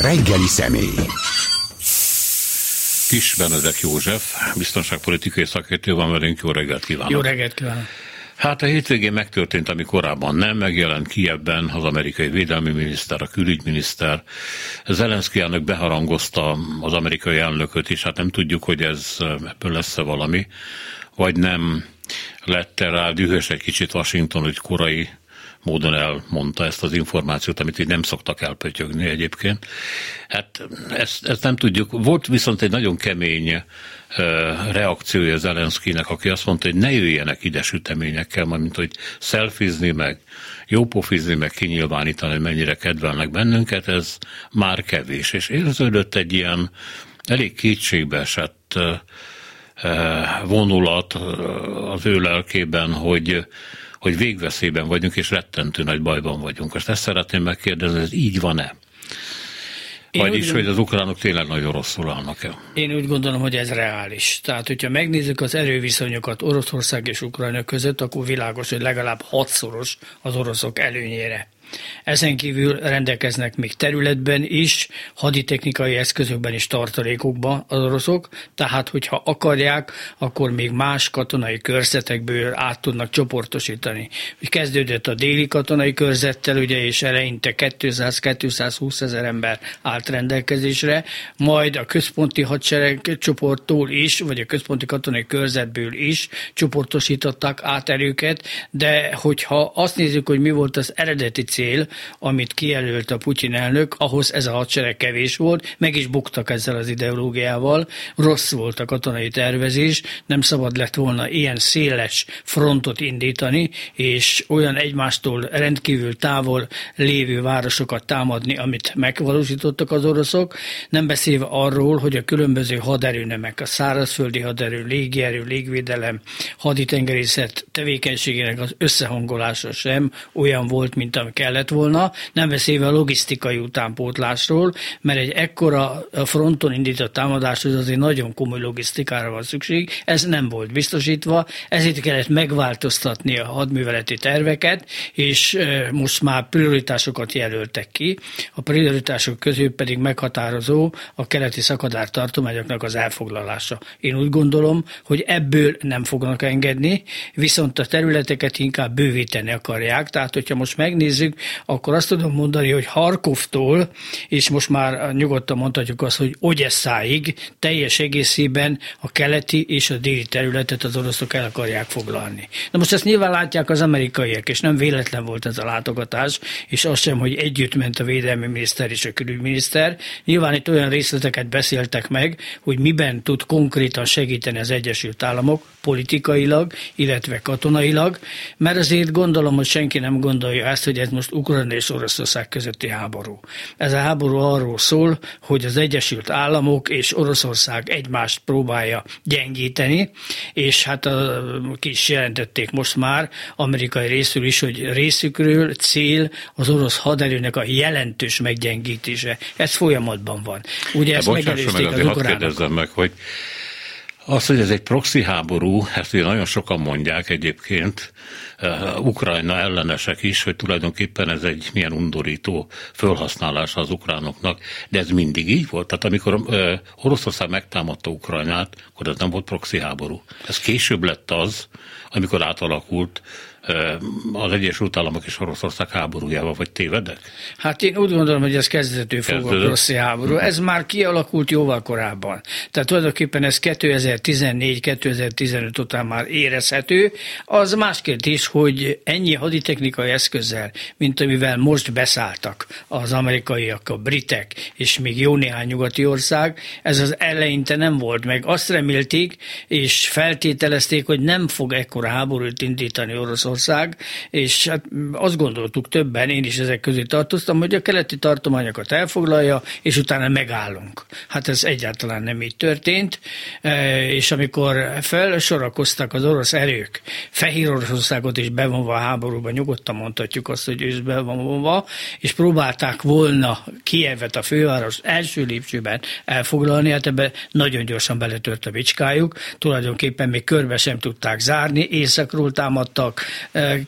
reggeli személy. Kis Benedek József, biztonságpolitikai szakértő van velünk, jó reggelt kívánok! Jó reggelt kívánok! Hát a hétvégén megtörtént, ami korábban nem, megjelent Kievben az amerikai védelmi miniszter, a külügyminiszter. Zelenszky elnök beharangozta az amerikai elnököt is, hát nem tudjuk, hogy ez ebből lesz-e valami, vagy nem lett rá dühös egy kicsit Washington, hogy korai módon elmondta ezt az információt, amit így nem szoktak elpötyögni egyébként. Hát ezt, ezt nem tudjuk. Volt viszont egy nagyon kemény reakciója Zelenszkinek, aki azt mondta, hogy ne jöjjenek ide süteményekkel, mint hogy szelfizni, meg jópofizni, meg kinyilvánítani, hogy mennyire kedvelnek bennünket, ez már kevés. És érződött egy ilyen elég kétségbeesett vonulat az ő lelkében, hogy hogy végveszélyben vagyunk, és rettentő nagy bajban vagyunk. Most ezt szeretném megkérdezni, ez így van-e? Én Vagyis, hogy az ukránok tényleg nagyon rosszul állnak el. Én úgy gondolom, hogy ez reális. Tehát, hogyha megnézzük az erőviszonyokat Oroszország és Ukrajna között, akkor világos, hogy legalább hatszoros az oroszok előnyére. Ezen kívül rendelkeznek még területben is, haditechnikai eszközökben is tartalékokban az oroszok, tehát hogyha akarják, akkor még más katonai körzetekből át tudnak csoportosítani. Kezdődött a déli katonai körzettel, ugye, és eleinte 200-220 ezer ember állt rendelkezésre, majd a központi hadsereg csoporttól is, vagy a központi katonai körzetből is csoportosították át erőket, de hogyha azt nézzük, hogy mi volt az eredeti cél, cél, amit kijelölt a Putyin elnök, ahhoz ez a hadsereg kevés volt, meg is buktak ezzel az ideológiával, rossz volt a katonai tervezés, nem szabad lett volna ilyen széles frontot indítani, és olyan egymástól rendkívül távol lévő városokat támadni, amit megvalósítottak az oroszok, nem beszélve arról, hogy a különböző haderőnemek, a szárazföldi haderő, légierő, légvédelem, haditengerészet tevékenységének az összehangolása sem olyan volt, mint ami kellett volna, nem beszélve a logisztikai utánpótlásról, mert egy ekkora fronton indított támadáshoz azért nagyon komoly logisztikára van szükség, ez nem volt biztosítva, ezért kellett megváltoztatni a hadműveleti terveket, és most már prioritásokat jelöltek ki. A prioritások közül pedig meghatározó a keleti szakadár tartományoknak az elfoglalása. Én úgy gondolom, hogy ebből nem fognak engedni, viszont a területeket inkább bővíteni akarják. Tehát, hogyha most megnézzük, akkor azt tudom mondani, hogy Harkovtól, és most már nyugodtan mondhatjuk azt, hogy Ogyesszáig teljes egészében a keleti és a déli területet az oroszok el akarják foglalni. Na most ezt nyilván látják az amerikaiak, és nem véletlen volt ez a látogatás, és az sem, hogy együtt ment a védelmi miniszter és a külügyminiszter. Nyilván itt olyan részleteket beszéltek meg, hogy miben tud konkrétan segíteni az Egyesült Államok politikailag, illetve katonailag, mert azért gondolom, hogy senki nem gondolja ezt, hogy ez most most Ukrajna és Oroszország közötti háború. Ez a háború arról szól, hogy az Egyesült Államok és Oroszország egymást próbálja gyengíteni, és hát a, ki is jelentették most már amerikai részül is, hogy részükről cél az orosz haderőnek a jelentős meggyengítése. Ez folyamatban van. Ugye ezt megelőzték meg, az ukránok. meg, hogy az, hogy ez egy proxy háború, ezt ugye nagyon sokan mondják egyébként, uh, Ukrajna ellenesek is, hogy tulajdonképpen ez egy milyen undorító felhasználása az ukránoknak, de ez mindig így volt. Tehát amikor uh, Oroszország megtámadta Ukrajnát, akkor ez nem volt proxy háború. Ez később lett az, amikor átalakult az Egyesült Államok és Oroszország háborújával, vagy tévedek? Hát én úgy gondolom, hogy ez kezdető fogva a rossz háború. Ez már kialakult jóval korábban. Tehát tulajdonképpen ez 2014-2015 után már érezhető. Az más kérdés, hogy ennyi haditechnikai eszközzel, mint amivel most beszálltak az amerikaiak, a britek, és még jó néhány nyugati ország, ez az eleinte nem volt meg. Azt remélték, és feltételezték, hogy nem fog ekkora háborút indítani Oroszország, Oroszország, és hát azt gondoltuk többen, én is ezek közé tartoztam, hogy a keleti tartományokat elfoglalja, és utána megállunk. Hát ez egyáltalán nem így történt, e, és amikor felsorakoztak az orosz erők, Fehér Oroszországot is bevonva a háborúba, nyugodtan mondhatjuk azt, hogy ő is bevonva, és próbálták volna Kievet, a főváros első lépcsőben elfoglalni, hát ebbe nagyon gyorsan beletört a bicskájuk, tulajdonképpen még körbe sem tudták zárni, északról támadtak,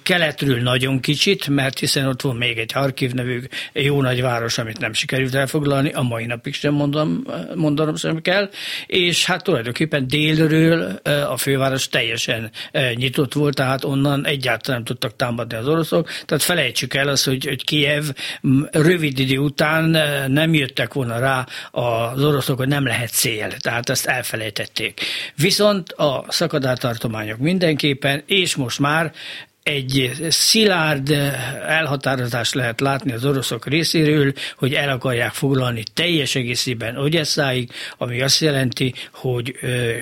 keletről nagyon kicsit, mert hiszen ott van még egy Harkiv nevű jó nagyváros, amit nem sikerült elfoglalni, a mai napig sem mondom, mondanom sem kell, és hát tulajdonképpen délről a főváros teljesen nyitott volt, tehát onnan egyáltalán nem tudtak támadni az oroszok, tehát felejtsük el azt, hogy, hogy Kiev rövid idő után nem jöttek volna rá az oroszok, hogy nem lehet cél, tehát ezt elfelejtették. Viszont a szakadátartományok mindenképpen, és most már egy szilárd elhatározást lehet látni az oroszok részéről, hogy el akarják foglalni teljes egészében Ogyesszáig, ami azt jelenti, hogy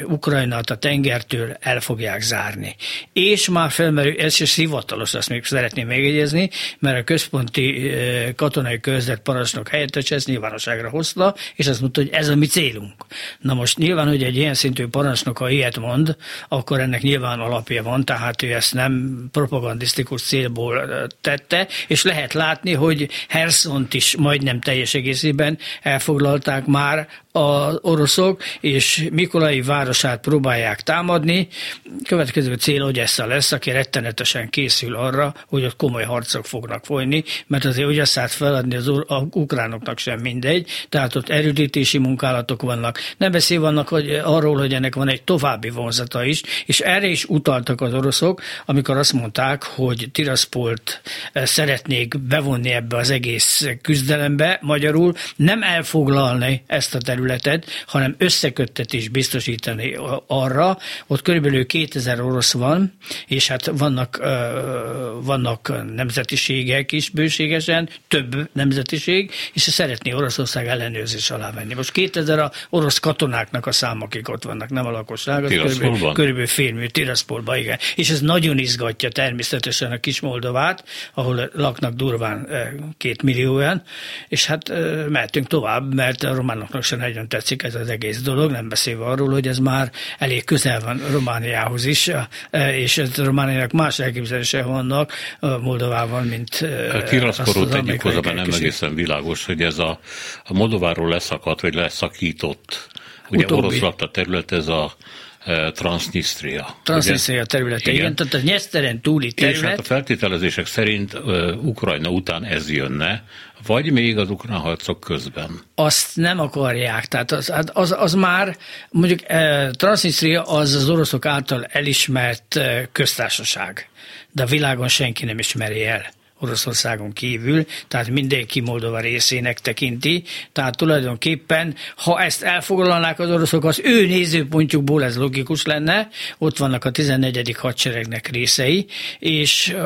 Ukrajnát a tengertől el fogják zárni. És már felmerül, ez is hivatalos, azt még szeretném megjegyezni, mert a központi katonai körzet parancsnok helyettes ezt nyilvánosságra hozta, és azt mondta, hogy ez a mi célunk. Na most nyilván, hogy egy ilyen szintű parancsnok, ha ilyet mond, akkor ennek nyilván alapja van, tehát ő ezt nem propagandisztikus célból tette, és lehet látni, hogy Herszont is majdnem teljes egészében elfoglalták már az oroszok, és Mikolai városát próbálják támadni. Következő cél Ogyesszа lesz, aki rettenetesen készül arra, hogy ott komoly harcok fognak folyni, mert azért Ogyesszát feladni az ukránoknak sem mindegy, tehát ott erődítési munkálatok vannak. Nem beszél vannak hogy arról, hogy ennek van egy további vonzata is, és erre is utaltak az oroszok, amikor azt mondták, hogy Tiraspolt eh, szeretnék bevonni ebbe az egész küzdelembe, magyarul nem elfoglalni ezt a területet, hanem összeköttetés biztosítani arra. Ott körülbelül 2000 orosz van, és hát vannak, vannak nemzetiségek is bőségesen, több nemzetiség, és szeretné Oroszország ellenőrzés alá venni. Most 2000 a orosz katonáknak a számok, akik ott vannak, nem a lakosság, az körülbelül, körülbelül félmű, Tiraszpolban, igen. És ez nagyon izgatja természetesen a kis Moldovát, ahol laknak durván két millióan, és hát mehetünk tovább, mert a románoknak sem nagyon tetszik ez az egész dolog, nem beszélve arról, hogy ez már elég közel van Romániához is, e, és ez Romániának más elképzelése vannak Moldovával, mint a Tiraszkorú tegyük hozzá, mert nem egészen világos, hogy ez a, a Moldováról leszakadt, vagy leszakított, ugye orosz lakta terület, ez a Transnistria. Transnistria területe, igen. igen, tehát a Nyeszteren túli terület. És hát a feltételezések szerint uh, Ukrajna után ez jönne, vagy még az ukrán harcok közben? Azt nem akarják, tehát az, hát az, az már, mondjuk eh, Transnistria az az oroszok által elismert eh, köztársaság, de a világon senki nem ismeri el. Oroszországon kívül, tehát mindenki Moldova részének tekinti, tehát tulajdonképpen, ha ezt elfoglalnák az oroszok, az ő nézőpontjukból ez logikus lenne, ott vannak a 14. hadseregnek részei, és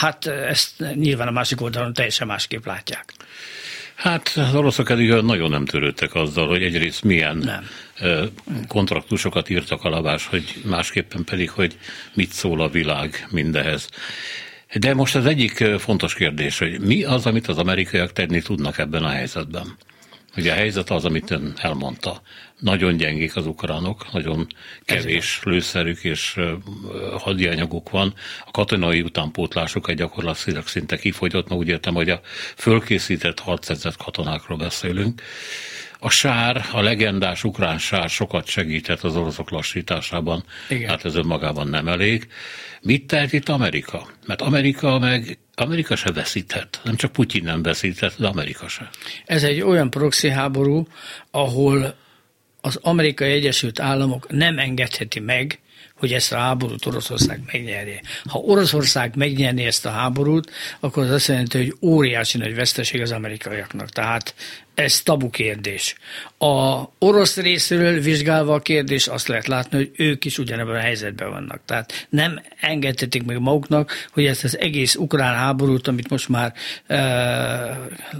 hát ezt nyilván a másik oldalon teljesen másképp látják. Hát az oroszok eddig nagyon nem törődtek azzal, hogy egyrészt milyen nem. kontraktusokat írtak alapás, hogy másképpen pedig, hogy mit szól a világ mindehez. De most az egyik fontos kérdés, hogy mi az, amit az amerikaiak tenni tudnak ebben a helyzetben? Ugye a helyzet az, amit ön elmondta. Nagyon gyengék az ukránok, nagyon kevés lőszerük és hadianyaguk van. A katonai utánpótlásuk egy gyakorlatilag szinte kifogyott, mert úgy értem, hogy a fölkészített harcedzett katonákról beszélünk. A sár, a legendás ukrán sár sokat segített az oroszok lassításában, Igen. hát ez önmagában nem elég. Mit tehet itt Amerika? Mert Amerika meg Amerika se veszített, nem csak Putyin nem veszített, de Amerika se. Ez egy olyan proxy háború, ahol az Amerikai Egyesült Államok nem engedheti meg, hogy ezt a háborút Oroszország megnyerje. Ha Oroszország megnyerni ezt a háborút, akkor az azt jelenti, hogy óriási nagy veszteség az amerikaiaknak. Tehát ez tabu kérdés. A orosz részéről vizsgálva a kérdés, azt lehet látni, hogy ők is ugyanebben a helyzetben vannak. Tehát nem engedhetik meg maguknak, hogy ezt az egész ukrán háborút, amit most már e,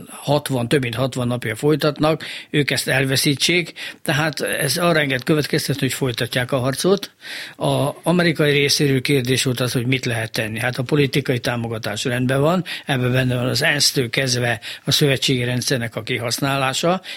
60, több mint 60 napja folytatnak, ők ezt elveszítsék. Tehát ez arra enged következtetni, hogy folytatják a harcot. A amerikai részéről kérdés volt az, hogy mit lehet tenni. Hát a politikai támogatás rendben van, ebben benne van az ENSZ-től kezdve a szövetségi rendszernek a kihasználása,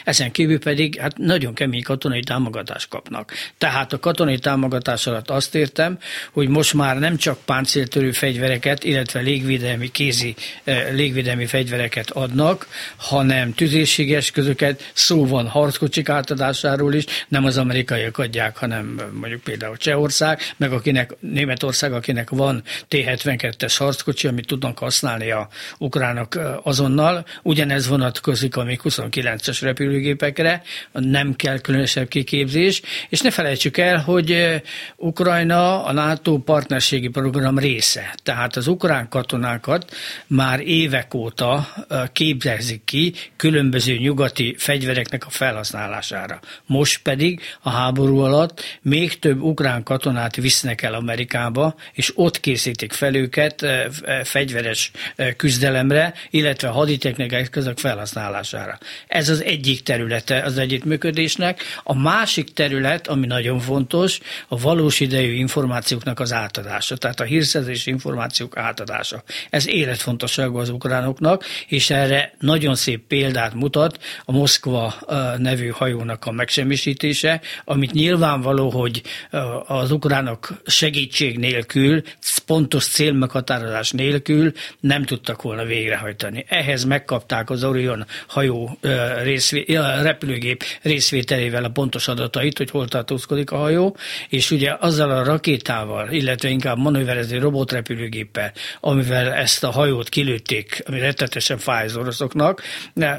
ezen kívül pedig hát nagyon kemény katonai támogatást kapnak. Tehát a katonai támogatás alatt azt értem, hogy most már nem csak páncéltörő fegyvereket, illetve légvédelmi kézi eh, légvédelmi fegyvereket adnak, hanem tüzérségi eszközöket, szó van harckocsik átadásáról is, nem az amerikaiak adják, hanem mondjuk például Csehország, meg akinek, Németország, akinek van T-72-es harckocsi, amit tudnak használni a ukránok azonnal. Ugyanez vonatkozik a MiG-29-es repülőgépekre, nem kell különösebb kiképzés, és ne felejtsük el, hogy Ukrajna a NATO partnerségi program része. Tehát az ukrán katonákat már évek óta képzezik ki különböző nyugati fegyvereknek a felhasználására. Most pedig a háború alatt még több ukrán katonát visznek el Amerikába, és ott készítik fel őket fegyveres küzdelemre, illetve haditechnikai eszközök felhasználására. Ez az egyik területe az együttműködésnek. A másik terület, ami nagyon fontos, a valós idejű információknak az átadása, tehát a hírszerzés információk átadása. Ez életfontosságú az ukránoknak, és erre nagyon szép példát mutat a Moszkva nevű hajónak a megsemmisítése, amit nyilvánvaló, hogy az ukránok segítség nélkül, pontos célmeghatározás nélkül nem tudtak volna végrehajtani. Ehhez megkapták az Orion hajó részvé, repülőgép részvételével a pontos adatait, hogy hol tartózkodik a hajó, és ugye azzal a rakétával, illetve inkább manőverező robotrepülőgéppel, amivel ezt a hajót kilőtték, ami rettetesen fáj az oroszoknak,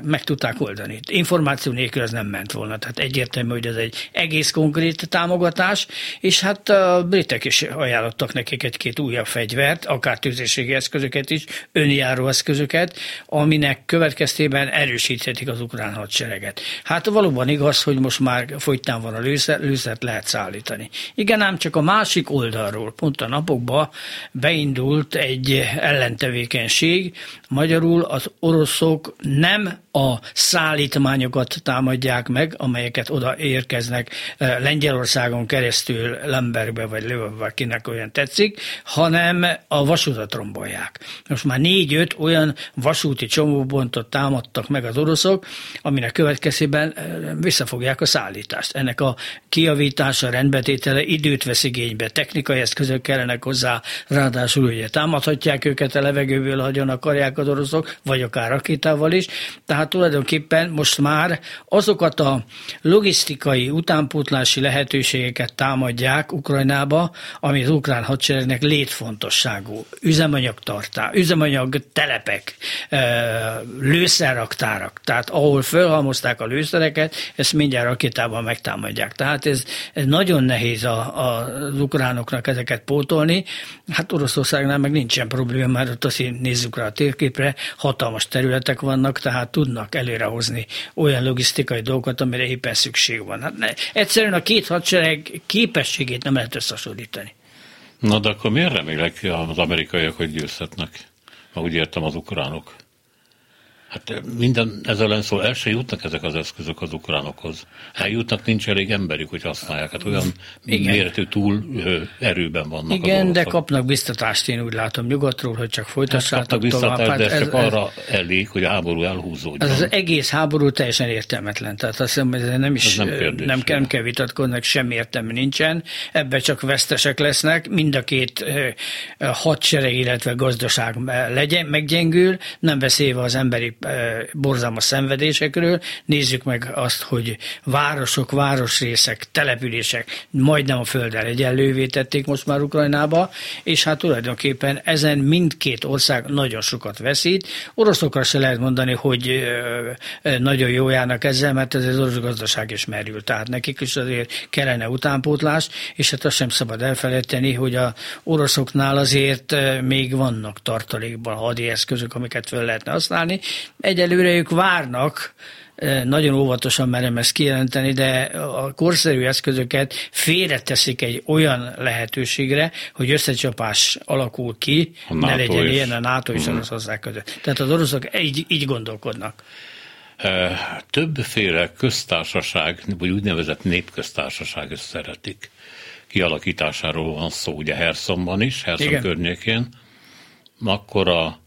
meg tudták oldani. Információ nélkül ez nem ment volna. Tehát egyértelmű, hogy ez egy egész konkrét támogatás, és hát a britek is ajánlottak nekik egy-két újabb fegyvert, akár tűzéségi eszközöket is, önjáró eszközöket, aminek következtében erősíthetik az ukrán hadsereget. Hát valóban igaz, hogy most már folytán van a lőszer, lőszert lehet szállítani. Igen, ám csak a másik oldalról, pont a napokban beindult egy ellentevékenység, magyarul az oroszok nem a szállítmányokat támadják meg, amelyeket oda érkeznek eh, Lengyelországon keresztül Lembergbe vagy Lövöbbe, kinek olyan tetszik, hanem a vasutat rombolják. Most már négy-öt olyan vasúti csomóbontot támadtak meg az oroszok, aminek következtében eh, visszafogják a szállítást. Ennek a kiavítása, rendbetétele időt vesz igénybe, technikai eszközök kellenek hozzá, ráadásul ugye támadhatják őket a levegőből, hogyan akarják az oroszok, vagy akár rakétával is. Tehát tulajdonképpen most már azokat a logisztikai utánpótlási lehetőségeket támadják Ukrajnába, ami az ukrán hadseregnek létfontosságú. Üzemanyagtartá, üzemanyag telepek, lőszerraktárak, tehát ahol felhalmozták a lőszereket, ezt mindjárt rakétában megtámadják. Tehát ez, ez nagyon nehéz a, a, az ukránoknak ezeket pótolni. Hát Oroszországnál meg nincsen probléma, mert ott azt nézzük rá a térképre, hatalmas területek vannak, tehát tudnak előrehozni olyan logisztikai dolgokat, amire éppen szükség van. Hát ne, egyszerűen a két hadsereg képességét nem lehet összehasonlítani. Na de akkor miért remélek az amerikaiak, hogy győzhetnek? Ha úgy értem az ukránok. Hát minden ez ellen szól, el se jutnak ezek az eszközök az ukránokhoz. Eljutnak, nincs elég emberük, hogy használják. Hát olyan Igen. méretű túl erőben vannak Igen, de kapnak biztatást, én úgy látom nyugatról, hogy csak folytassátok hát kapnak biztatást, tovább. de ez, csak ez, arra elég, hogy a háború elhúzódjon. Ez az egész háború teljesen értelmetlen. Tehát azt hiszem, ez nem is ez nem, kérdés, nem, kell, nem kell vitatkozni, sem értelme nincsen. Ebbe csak vesztesek lesznek, mind a két hadsereg, illetve gazdaság legyen, meggyengül, nem beszélve az emberi borzalmas szenvedésekről. Nézzük meg azt, hogy városok, városrészek, települések majdnem a földdel egyenlővé tették most már Ukrajnába, és hát tulajdonképpen ezen mindkét ország nagyon sokat veszít. Oroszokra se lehet mondani, hogy nagyon jó járnak ezzel, mert ez az orosz gazdaság is merül. Tehát nekik is azért kellene utánpótlás, és hát azt sem szabad elfelejteni, hogy a oroszoknál azért még vannak tartalékban hadi eszközök, amiket föl lehetne használni, Egyelőre ők várnak, nagyon óvatosan merem ezt kijelenteni, de a korszerű eszközöket félreteszik egy olyan lehetőségre, hogy összecsapás alakul ki, ne legyen is. ilyen a NATO és uh-huh. Oroszország között. Tehát az oroszok így, így gondolkodnak. Többféle köztársaság, vagy úgynevezett népköztársaság is szeretik. Kialakításáról van szó, ugye Herszonban is, Herszon környékén. Akkor a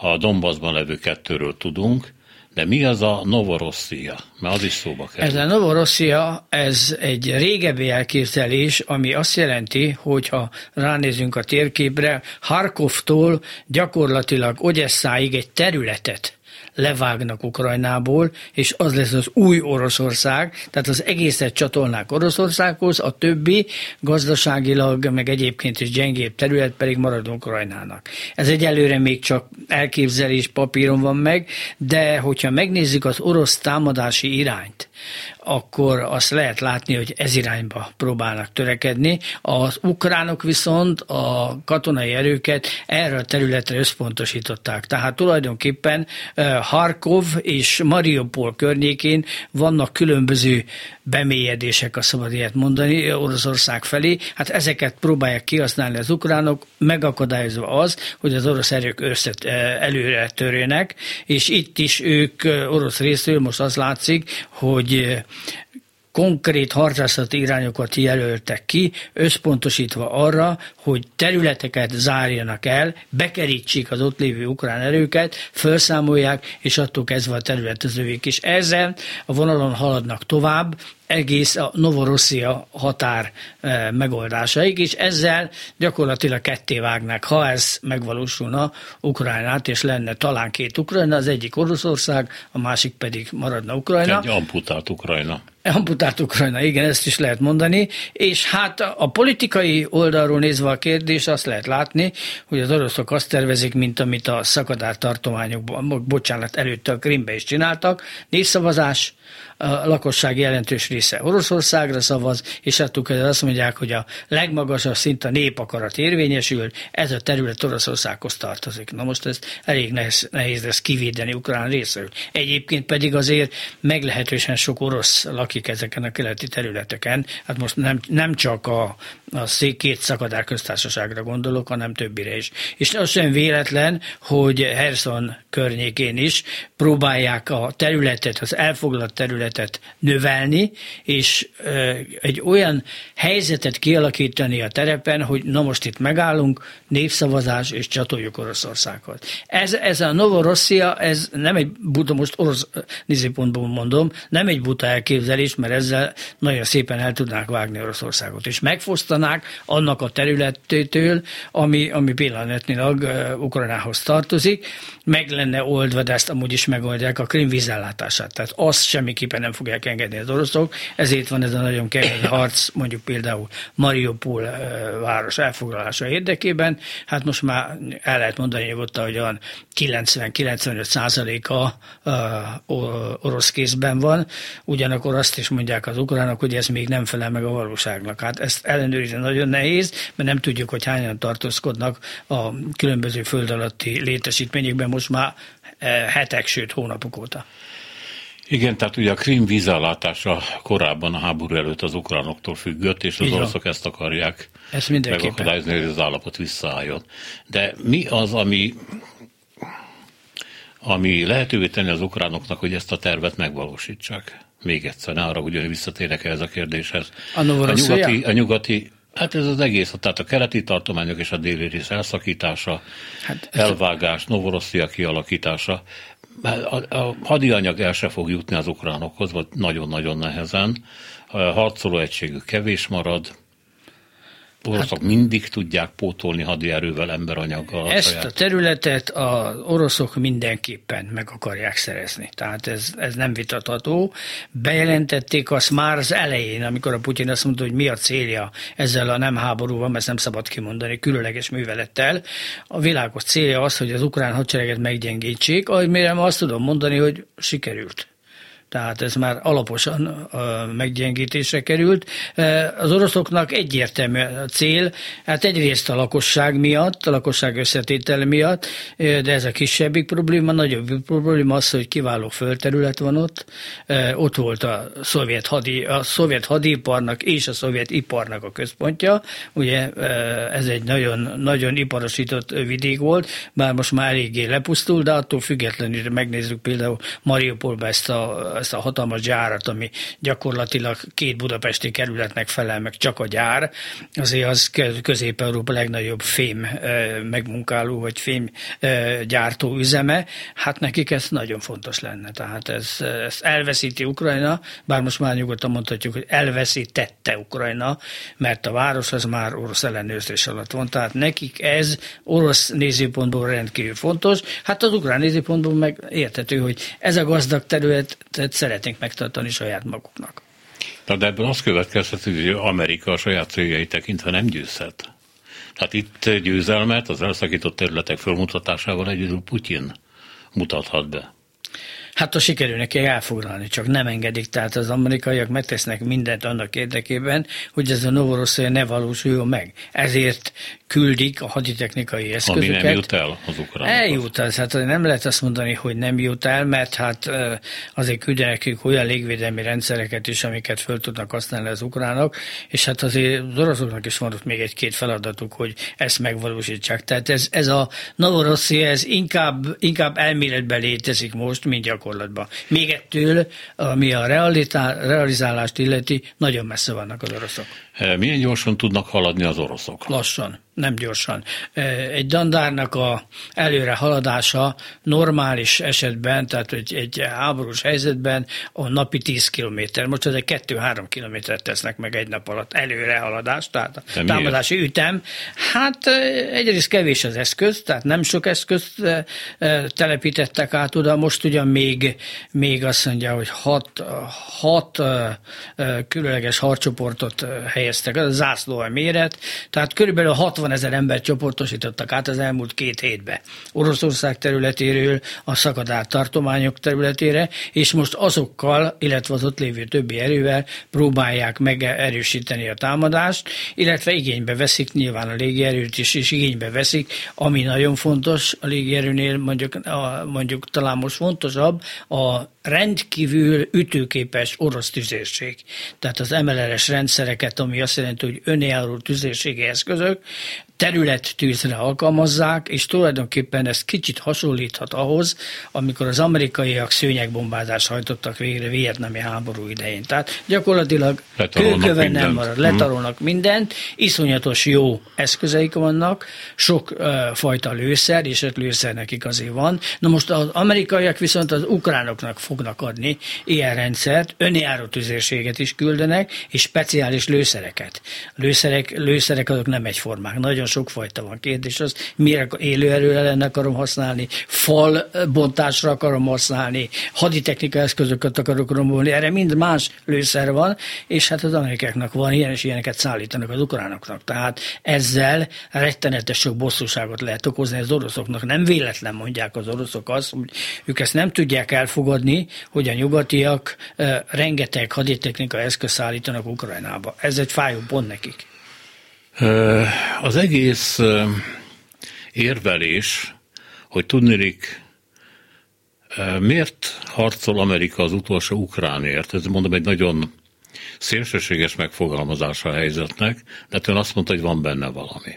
a Donbassban levő kettőről tudunk, de mi az a Novorosszia? Mert az is szóba kerül. Ez a Novorosszia, ez egy régebbi elképzelés, ami azt jelenti, hogy ha ránézünk a térképre, Harkovtól gyakorlatilag Ogyesszáig egy területet levágnak Ukrajnából, és az lesz az új Oroszország, tehát az egészet csatolnák Oroszországhoz, a többi gazdaságilag, meg egyébként is gyengébb terület pedig marad Ukrajnának. Ez egyelőre még csak elképzelés papíron van meg, de hogyha megnézzük az orosz támadási irányt, akkor azt lehet látni, hogy ez irányba próbálnak törekedni. Az ukránok viszont a katonai erőket erre a területre összpontosították. Tehát tulajdonképpen Harkov és Mariupol környékén vannak különböző bemélyedések, a szabad ilyet mondani, Oroszország felé. Hát ezeket próbálják kihasználni az ukránok, megakadályozva az, hogy az orosz erők összet, előre törjenek, és itt is ők orosz részről most az látszik, hogy konkrét harcászati irányokat jelöltek ki, összpontosítva arra, hogy területeket zárjanak el, bekerítsék az ott lévő ukrán erőket, felszámolják, és attól kezdve a terület az övék is. Ezzel a vonalon haladnak tovább, egész a Novorosszia határ e, megoldásaig, és ezzel gyakorlatilag ketté vágnák, ha ez megvalósulna Ukrajnát, és lenne talán két Ukrajna, az egyik Oroszország, a másik pedig maradna Ukrajna. Egy amputált Ukrajna. Amputált Ukrajna, igen, ezt is lehet mondani, és hát a politikai oldalról nézve a kérdés, azt lehet látni, hogy az oroszok azt tervezik, mint amit a szakadár tartományokban, bocsánat, előtt a Krimbe is csináltak, népszavazás, lakosság jelentős része Oroszországra szavaz, és attól azt mondják, hogy a legmagasabb szint a népakarat érvényesül, ez a terület Oroszországhoz tartozik. Na most ez elég nehéz, nehéz lesz kivédeni ukrán részről. Egyébként pedig azért meglehetősen sok orosz lakik ezeken a keleti területeken, hát most nem, nem csak a, a két szakadár köztársaságra gondolok, hanem többire is. És az sem véletlen, hogy Herson környékén is próbálják a területet, az elfoglalt területet növelni, és egy olyan helyzetet kialakítani a terepen, hogy na most itt megállunk, népszavazás, és csatoljuk Oroszországhoz. Ez, ez a Novorosszia, ez nem egy buta, most orosz nézőpontból mondom, nem egy buta elképzelés, mert ezzel nagyon szépen el tudnák vágni Oroszországot, és megfosztanák annak a területétől, ami, ami pillanatnyilag uh, Ukrajnához tartozik, meg lenne oldva, de ezt amúgy is megoldják a Krim vízellátását. Tehát azt semmiképpen nem fogják engedni az oroszok, ezért van ez a nagyon kemény harc, mondjuk például Mariupol város elfoglalása érdekében. Hát most már el lehet mondani nyugodtan, hogy olyan 90-95 százaléka orosz kézben van, ugyanakkor azt is mondják az ukránok, hogy ez még nem felel meg a valóságnak. Hát ezt ellenőrizni nagyon nehéz, mert nem tudjuk, hogy hányan tartózkodnak a különböző föld alatti létesítményekben most már hetek, sőt hónapok óta. Igen, tehát ugye a Krim vízellátása korábban a háború előtt az ukránoktól függött, és az oroszok ezt akarják ezt megakadályozni, hogy az állapot visszaálljon. De mi az, ami, ami lehetővé tenni az ukránoknak, hogy ezt a tervet megvalósítsák? Még egyszer, arra, hogy visszatérek ehhez a kérdéshez. A, a nyugati, a nyugati Hát ez az egész, tehát a keleti tartományok és a déli rész elszakítása, hát, elvágás, Novorosszia kialakítása. A, a hadianyag el se fog jutni az ukránokhoz, vagy nagyon-nagyon nehezen. A harcoló egységük kevés marad, oroszok hát, mindig tudják pótolni hadierővel, emberanyaggal. Ezt saját. a területet az oroszok mindenképpen meg akarják szerezni. Tehát ez, ez nem vitatható. Bejelentették azt már az elején, amikor a Putyin azt mondta, hogy mi a célja ezzel a nem háborúval, ezt nem szabad kimondani, különleges művelettel. A világos célja az, hogy az ukrán hadsereget meggyengítsék, amire azt tudom mondani, hogy sikerült tehát ez már alaposan a meggyengítésre került. Az oroszoknak egyértelmű a cél, hát egyrészt a lakosság miatt, a lakosság összetétel miatt, de ez a kisebbik probléma, nagyobb probléma az, hogy kiváló földterület van ott, ott volt a szovjet, hadi, a szovjet hadiparnak és a szovjet iparnak a központja, ugye ez egy nagyon, nagyon iparosított vidék volt, bár most már eléggé lepusztul, de attól függetlenül megnézzük például Mariupolba ezt a ezt a hatalmas gyárat, ami gyakorlatilag két budapesti kerületnek felel meg csak a gyár, azért az Közép-Európa legnagyobb fém megmunkáló, vagy fém gyártó üzeme, hát nekik ez nagyon fontos lenne. Tehát ez, ez elveszíti Ukrajna, bár most már nyugodtan mondhatjuk, hogy elveszítette Ukrajna, mert a város az már orosz ellenőrzés alatt van. Tehát nekik ez orosz nézőpontból rendkívül fontos. Hát az ukrán nézőpontból meg értető, hogy ez a gazdag területet szeretnénk megtartani saját maguknak. Na de ebből az következhet, hogy Amerika a saját céljai tekintve nem győzhet. Tehát itt győzelmet az elszakított területek felmutatásával egyedül Putyin mutathat be. Hát a sikerül neki elfoglalni, csak nem engedik. Tehát az amerikaiak megtesznek mindent annak érdekében, hogy ez a Novorosszia ne valósuljon meg. Ezért küldik a haditechnikai eszközöket. Ami nem jut el az ukránokhoz. Eljut el, hát nem lehet azt mondani, hogy nem jut el, mert hát azért küldenek ők olyan légvédelmi rendszereket is, amiket föl tudnak használni az ukránok, és hát azért az oroszoknak is van ott még egy-két feladatuk, hogy ezt megvalósítsák. Tehát ez, ez a Novorosszia, ez inkább, inkább elméletben létezik most, mint gyakorlatban. Még ettől, ami a realizálást illeti, nagyon messze vannak az oroszok. Milyen gyorsan tudnak haladni az oroszok? Lassan nem gyorsan. Egy dandárnak a előre haladása normális esetben, tehát egy, egy háborús helyzetben a napi 10 kilométer. Most egy 2-3 kilométert tesznek meg egy nap alatt előre haladást, tehát a támadási miért? ütem. Hát egyrészt kevés az eszköz, tehát nem sok eszközt telepítettek át oda. Most ugyan még, még azt mondja, hogy hat, hat különleges harcsoportot helyeztek, az a zászló a méret, tehát körülbelül 60 60 ezer ember csoportosítottak át az elmúlt két hétbe. Oroszország területéről a szakadát tartományok területére, és most azokkal, illetve az ott lévő többi erővel próbálják megerősíteni a támadást, illetve igénybe veszik nyilván a légierőt is, és igénybe veszik, ami nagyon fontos a légierőnél, mondjuk, a, mondjuk talán most fontosabb, a rendkívül ütőképes orosz tüzérség. Tehát az MLRS rendszereket, ami azt jelenti, hogy önélló tüzérségi eszközök, területtűzre alkalmazzák, és tulajdonképpen ez kicsit hasonlíthat ahhoz, amikor az amerikaiak szőnyegbombázást hajtottak végre vietnami háború idején. Tehát gyakorlatilag kőköven nem marad, mhm. letarolnak mindent, iszonyatos jó eszközeik vannak, sok uh, fajta lőszer, és öt lőszer nekik azért van. Na most az amerikaiak viszont az ukránoknak fognak adni ilyen rendszert, önjáró tüzérséget is küldenek, és speciális lőszereket. Lőszerek, lőszerek azok nem egyformák, nagyon sokfajta van. Kérdés az, mire élőerő ellen akarom használni, fal bontásra akarom használni, haditechnika eszközöket akarok rombolni, erre mind más lőszer van, és hát az amerikáknak van ilyen, és ilyeneket szállítanak az ukránoknak. Tehát ezzel rettenetes sok bosszúságot lehet okozni az oroszoknak. Nem véletlen mondják az oroszok azt, hogy ők ezt nem tudják elfogadni, hogy a nyugatiak rengeteg haditechnika eszköz szállítanak Ukrajnába. Ez egy fájó pont nekik. Az egész érvelés, hogy tudnélik, miért harcol Amerika az utolsó ukránért? Ez mondom egy nagyon szélsőséges megfogalmazása a helyzetnek, de ön azt mondta, hogy van benne valami.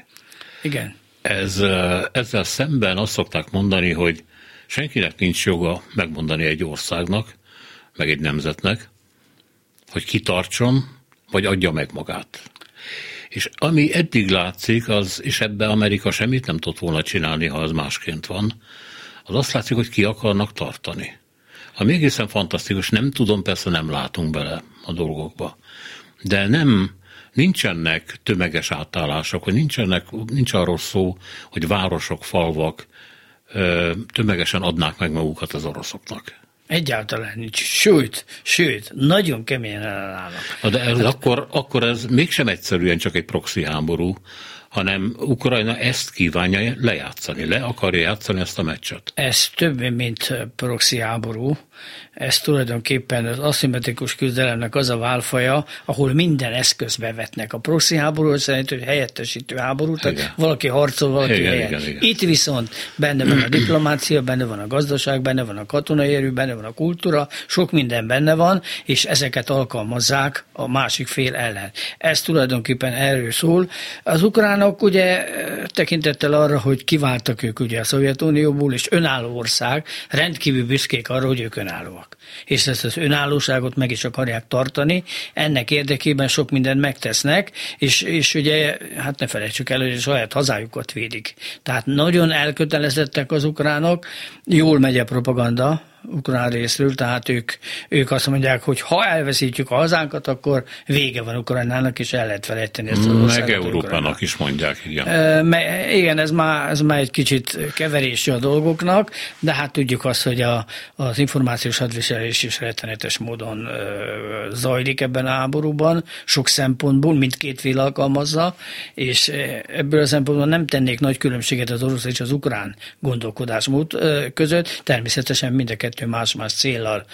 Igen. Ez, ezzel szemben azt szokták mondani, hogy senkinek nincs joga megmondani egy országnak, meg egy nemzetnek, hogy kitartson, vagy adja meg magát. És ami eddig látszik, az, és ebbe Amerika semmit nem tudott volna csinálni, ha az másként van, az azt látszik, hogy ki akarnak tartani. Ami egészen fantasztikus, nem tudom, persze nem látunk bele a dolgokba, de nem, nincsenek tömeges átállások, hogy nincsenek, nincs arról szó, hogy városok, falvak tömegesen adnák meg magukat az oroszoknak. Egyáltalán nincs. Sőt, sőt, nagyon keményen ellenállnak. De ez, hát, akkor, akkor ez mégsem egyszerűen csak egy proxy háború, hanem Ukrajna ezt kívánja lejátszani, le akarja játszani ezt a meccset. Ez több, mint proxy háború ez tulajdonképpen az aszimmetrikus küzdelemnek az a válfaja, ahol minden eszköz bevetnek. A proxy háború szerint, hogy helyettesítő háború, tehát igen. valaki harcol, valaki igen, helyen. Igen, igen. Itt viszont benne van a diplomácia, benne van a gazdaság, benne van a katonai erő, benne van a kultúra, sok minden benne van, és ezeket alkalmazzák a másik fél ellen. Ez tulajdonképpen erről szól. Az ukránok ugye tekintettel arra, hogy kiváltak ők ugye a Szovjetunióból, és önálló ország, rendkívül büszkék arra, hogy ők önálló önállóak. És ezt az önállóságot meg is akarják tartani, ennek érdekében sok mindent megtesznek, és, és ugye, hát ne felejtsük el, hogy saját hazájukat védik. Tehát nagyon elkötelezettek az ukránok, jól megy a propaganda, ukrán részről, tehát ők, ők azt mondják, hogy ha elveszítjük a hazánkat, akkor vége van Ukrajnának, és el lehet felejteni ezt az Meg Európának Ukrajnának. is mondják, igen. E, igen, ez már, ez már egy kicsit keverési a dolgoknak, de hát tudjuk azt, hogy a, az információs hadviselés is rettenetes módon e, zajlik ebben a háborúban, sok szempontból, mindkét fél alkalmazza, és ebből a szempontból nem tennék nagy különbséget az orosz és az ukrán gondolkodásmód között, természetesen mindeket kettő más-más célral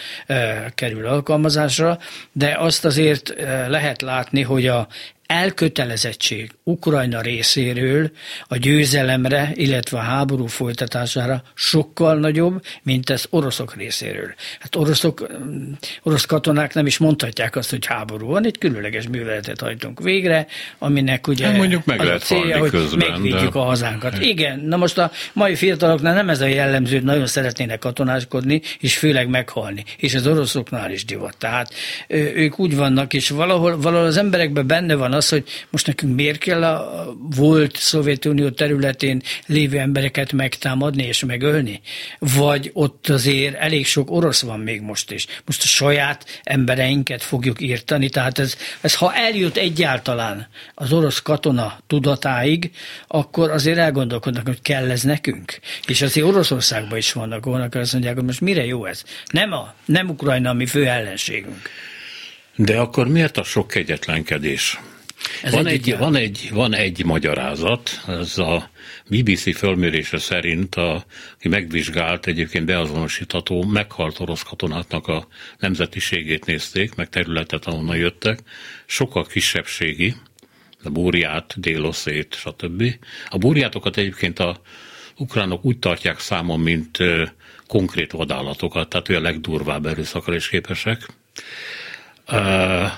kerül alkalmazásra, de azt azért lehet látni, hogy a elkötelezettség Ukrajna részéről a győzelemre, illetve a háború folytatására sokkal nagyobb, mint ez oroszok részéről. Hát oroszok, mm, orosz katonák nem is mondhatják azt, hogy háború van, egy különleges műveletet hajtunk végre, aminek ugye hát mondjuk meg az lehet a célja, hogy közben, megvédjük de... a hazánkat. Igen, na most a mai fiataloknál nem ez a jellemző, hogy nagyon szeretnének katonáskodni, és főleg meghalni. És az oroszoknál is divat. Tehát ők úgy vannak, és valahol, valahol az emberekben benne van az, hogy most nekünk miért kell a volt Szovjetunió területén lévő embereket megtámadni és megölni? Vagy ott azért elég sok orosz van még most is. Most a saját embereinket fogjuk írtani, tehát ez, ez ha eljut egyáltalán az orosz katona tudatáig, akkor azért elgondolkodnak, hogy kell ez nekünk. És azért Oroszországban is vannak olyanok, azt mondják, hogy most mire jó ez? Nem, a, nem Ukrajna a mi fő ellenségünk. De akkor miért a sok kegyetlenkedés? Ez van, egy, van, egy, van egy magyarázat, ez a BBC fölmérése szerint, a, aki megvizsgált, egyébként beazonosítható, meghalt orosz katonáknak a nemzetiségét nézték, meg területet, ahonnan jöttek, sokkal kisebbségi, a búriát, déloszét, stb. A búriátokat egyébként a ukránok úgy tartják számon, mint konkrét vadállatokat, tehát olyan legdurvább erőszakra is képesek. Uh,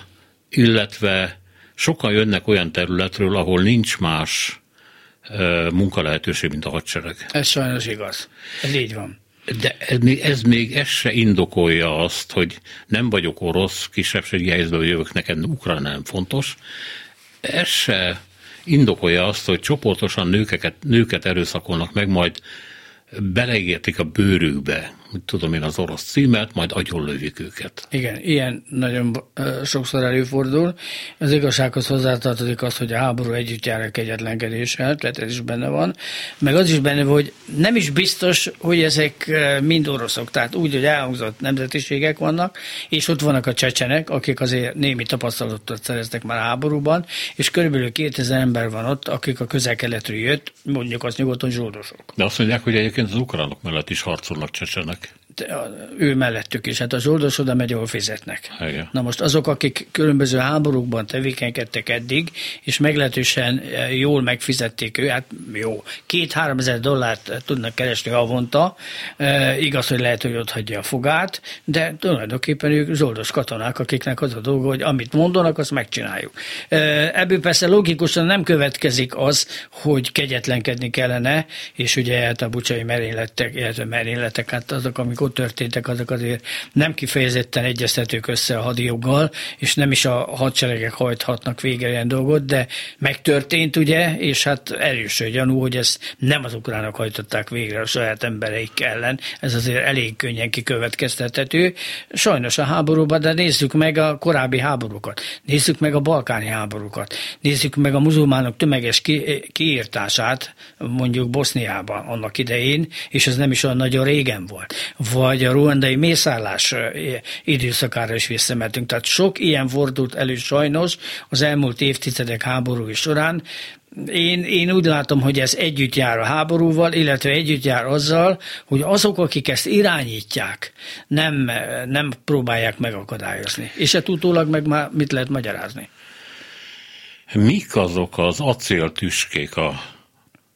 illetve sokan jönnek olyan területről, ahol nincs más munkalehetőség, mint a hadsereg. Ez sajnos igaz. Ez így van. De ez még, ez még ez se indokolja azt, hogy nem vagyok orosz, kisebbségi helyzetből jövök, nekem ukrán nem fontos. Ez se indokolja azt, hogy csoportosan nőket, nőket erőszakolnak meg, majd beleértik a bőrükbe, tudom én az orosz címet, majd agyonlövik őket. Igen, ilyen nagyon sokszor előfordul. Az igazsághoz hozzátartozik az, hogy a háború együtt jár a kegyetlenkedéssel, tehát ez is benne van. Meg az is benne, hogy nem is biztos, hogy ezek mind oroszok, tehát úgy, hogy elhangzott nemzetiségek vannak, és ott vannak a csecsenek, akik azért némi tapasztalatot szereztek már a háborúban, és körülbelül 2000 ember van ott, akik a közel-keletről jött, mondjuk az nyugodtan zsoldosok. De azt mondják, hogy egyébként az ukránok mellett is harcolnak csecsenek ő mellettük is. Hát az oldalsó oda megy, ahol fizetnek. Igen. Na most azok, akik különböző háborúkban tevékenykedtek eddig, és meglehetősen eh, jól megfizették ő, hát jó, két-három ezer dollárt tudnak keresni havonta, e, igaz, hogy lehet, hogy ott hagyja a fogát, de tulajdonképpen ők zoldos katonák, akiknek az a dolga, hogy amit mondanak, azt megcsináljuk. E, ebből persze logikusan nem következik az, hogy kegyetlenkedni kellene, és ugye hát a bucsai merényletek, illetve merényletek, hát azok, amik ott történtek, azok azért nem kifejezetten egyeztetők össze a hadijoggal, és nem is a hadseregek hajthatnak végre ilyen dolgot, de megtörtént ugye, és hát erős a gyanú, hogy ezt nem az ukránok hajtották végre a saját embereik ellen, ez azért elég könnyen kikövetkeztethető. Sajnos a háborúban, de nézzük meg a korábbi háborúkat, nézzük meg a balkáni háborúkat, nézzük meg a muzulmánok tömeges ki, kiírtását, mondjuk Boszniában annak idején, és ez nem is olyan nagyon régen volt vagy a ruandai mészállás időszakára is visszamentünk. Tehát sok ilyen fordult elő sajnos az elmúlt évtizedek háborúi során, én, én úgy látom, hogy ez együtt jár a háborúval, illetve együtt jár azzal, hogy azok, akik ezt irányítják, nem, nem próbálják megakadályozni. És e utólag meg már mit lehet magyarázni? Mik azok az acéltüskék a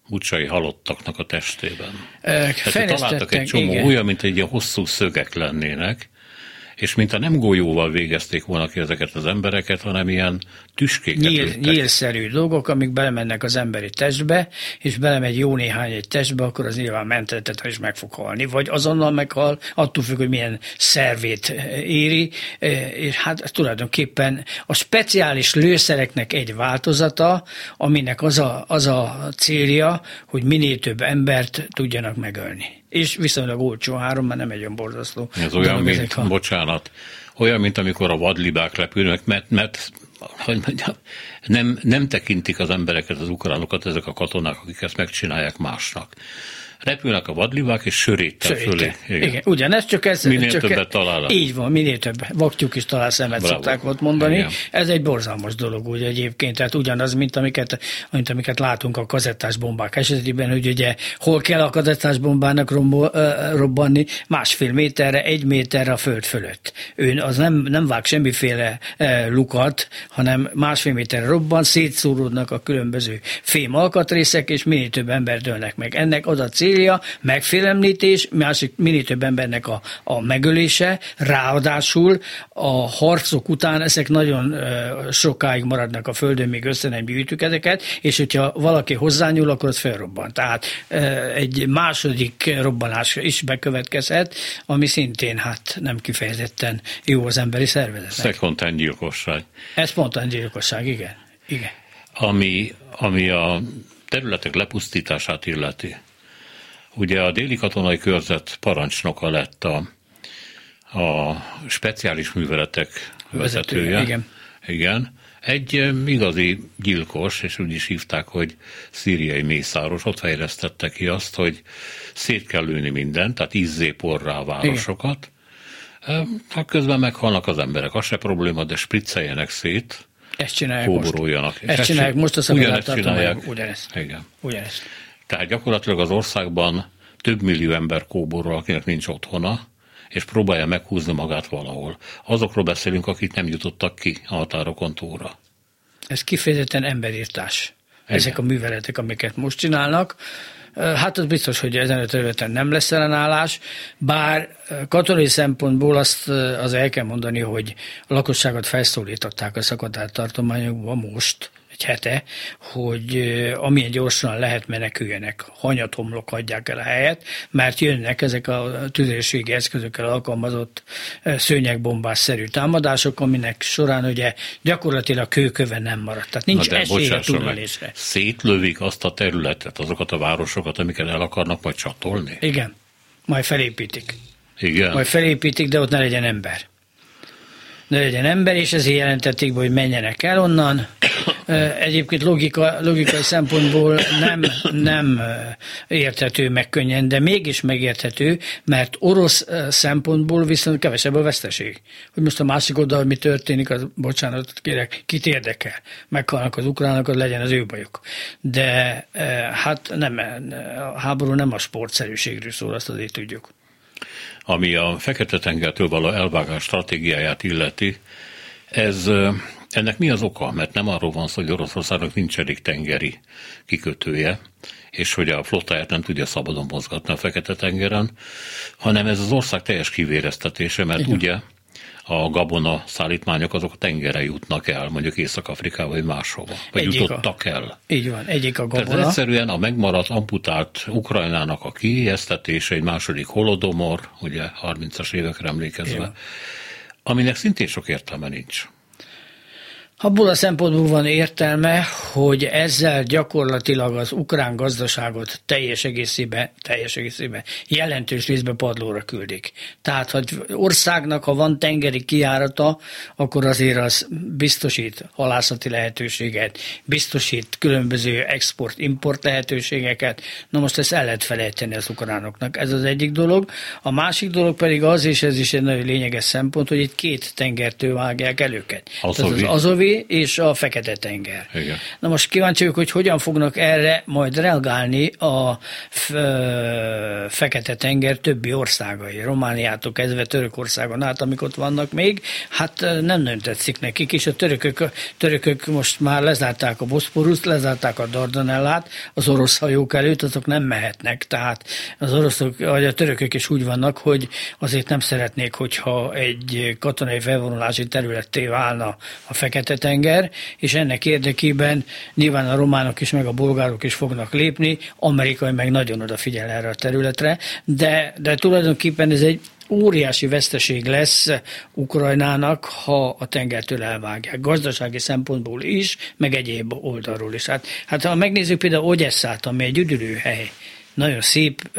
bucsai halottaknak a testében. Tehát találtak egy csomó igen. olyan, mint egy ilyen hosszú szögek lennének, és mint a nem golyóval végezték volna ki ezeket az embereket, hanem ilyen tüskéket Nyíl, Nyílszerű dolgok, amik belemennek az emberi testbe, és belemegy jó néhány egy testbe, akkor az nyilván mentetet is meg fog halni, vagy azonnal meghal, attól függ, hogy milyen szervét éri, és hát tulajdonképpen a speciális lőszereknek egy változata, aminek az a, az a célja, hogy minél több embert tudjanak megölni és viszonylag olcsó három, mert nem egy olyan borzasztó. Ez olyan, mint, ezek, ha... bocsánat, olyan, mint amikor a vadlibák repülnek, mert, mert hogy mondjam, nem, nem tekintik az embereket, az ukránokat, ezek a katonák, akik ezt megcsinálják másnak repülnek a vadlivák, és söréttel fölé. Igen. Igen. ugyanez, csak ez... Minél csak többet talál. Így van, minél több. Vaktyúk is talál szemet, Bravo. szokták ott mondani. Igen. Ez egy borzalmas dolog, ugye egyébként, tehát ugyanaz, mint amiket, mint amiket látunk a kazettás bombák esetében, hogy ugye hol kell a kazettás bombának robbanni, másfél méterre, egy méterre a föld fölött. Ő az nem, nem vág semmiféle lukat, hanem másfél méterre robban, szétszóródnak a különböző fém alkatrészek, és minél több ember dőlnek meg. Ennek az a cél, célja, megfélemlítés, másik minél több embernek a, a megölése, ráadásul a harcok után ezek nagyon sokáig maradnak a földön, még össze nem gyűjtük ezeket, és hogyha valaki hozzányúl, akkor az felrobban. Tehát egy második robbanás is bekövetkezhet, ami szintén hát nem kifejezetten jó az emberi szervezetnek. Szekontán gyilkosság. Ez spontán gyilkosság, igen. igen. Ami, ami a területek lepusztítását illeti. Ugye a déli katonai körzet parancsnoka lett a, a speciális műveletek vezetője. vezetője igen. igen. Egy igazi gyilkos, és úgy is hívták, hogy szíriai mészáros, ott fejlesztette ki azt, hogy szét kell lőni mindent, tehát izzé porrá a városokat. Ha közben meghalnak az emberek, az se probléma, de spricceljenek szét, ezt csinálják. Most. Ezt csinálják most a szabadát csinálják. Ugyanezt. Igen. Ugyanezt. Tehát gyakorlatilag az országban több millió ember kóborol, akinek nincs otthona, és próbálja meghúzni magát valahol. Azokról beszélünk, akik nem jutottak ki a határokon túlra. Ez kifejezetten emberírtás. Igen. Ezek a műveletek, amiket most csinálnak, Hát az biztos, hogy ezen a területen nem lesz ellenállás, bár katonai szempontból azt az el kell mondani, hogy a lakosságot felszólították a szakadár tartományokban most, egy hete, hogy amilyen gyorsan lehet meneküljenek, hanyatomlok adják el a helyet, mert jönnek ezek a tüzérségi eszközökkel alkalmazott szőnyegbombásszerű támadások, aminek során ugye gyakorlatilag kőköve nem maradt. Tehát nincs Na esély a túlélésre. Szétlövik azt a területet, azokat a városokat, amiket el akarnak majd csatolni? Igen. Majd felépítik. Igen. Majd felépítik, de ott ne legyen ember ne legyen ember, és ezért jelentették be, hogy menjenek el onnan. Egyébként logika, logikai szempontból nem, nem érthető meg könnyen, de mégis megérthető, mert orosz szempontból viszont kevesebb a veszteség. Hogy most a másik oldal mi történik, az bocsánatot kérek, kit érdekel. Meghalnak az ukránok, az legyen az ő bajuk. De hát nem, a háború nem a sportszerűségről szól, azt azért tudjuk. Ami a Fekete-tengertől való elvágás stratégiáját illeti, ez ennek mi az oka? Mert nem arról van szó, hogy Oroszországnak nincs elég tengeri kikötője, és hogy a flottáját nem tudja szabadon mozgatni a Fekete-tengeren, hanem ez az ország teljes kivéreztetése, mert Igen. ugye a gabona szállítmányok azok a tengere jutnak el, mondjuk Észak-Afrikába vagy máshova, vagy egyik jutottak a, el. Így van, egyik a gabona. Tehát egyszerűen a megmaradt, amputált Ukrajnának a kiéheztetése, egy második holodomor, ugye 30-as évekre emlékezve, Igen. aminek szintén sok értelme nincs. Abból a szempontból van értelme, hogy ezzel gyakorlatilag az ukrán gazdaságot teljes egészében, teljes egészében jelentős részben padlóra küldik. Tehát, hogy országnak, ha van tengeri kiárata, akkor azért az biztosít halászati lehetőséget, biztosít különböző export-import lehetőségeket. Na most ezt el lehet felejteni az ukránoknak. Ez az egyik dolog. A másik dolog pedig az, és ez is egy nagyon lényeges szempont, hogy itt két tengertől vágják el őket. Az, az, az Azovi És a Fekete-tenger. Igen. Na most kíváncsi vagyok, hogy hogyan fognak erre majd reagálni a Fekete-tenger többi országai, Romániától kezdve Törökországon át, amik ott vannak még, hát nem nagyon tetszik nekik, és a törökök, törökök most már lezárták a Boszporuszt, lezárták a Dardanellát, az orosz hajók előtt, azok nem mehetnek, tehát az oroszok, vagy a törökök is úgy vannak, hogy azért nem szeretnék, hogyha egy katonai felvonulási területté válna a Fekete-tenger, és ennek érdekében nyilván a románok is, meg a bolgárok is fognak lépni, amerikai meg nagyon odafigyel erre a területre, de, de tulajdonképpen ez egy óriási veszteség lesz Ukrajnának, ha a tengertől elvágják. Gazdasági szempontból is, meg egyéb oldalról is. Hát, hát ha megnézzük például Ogyesszát, ami egy üdülőhely, nagyon szép,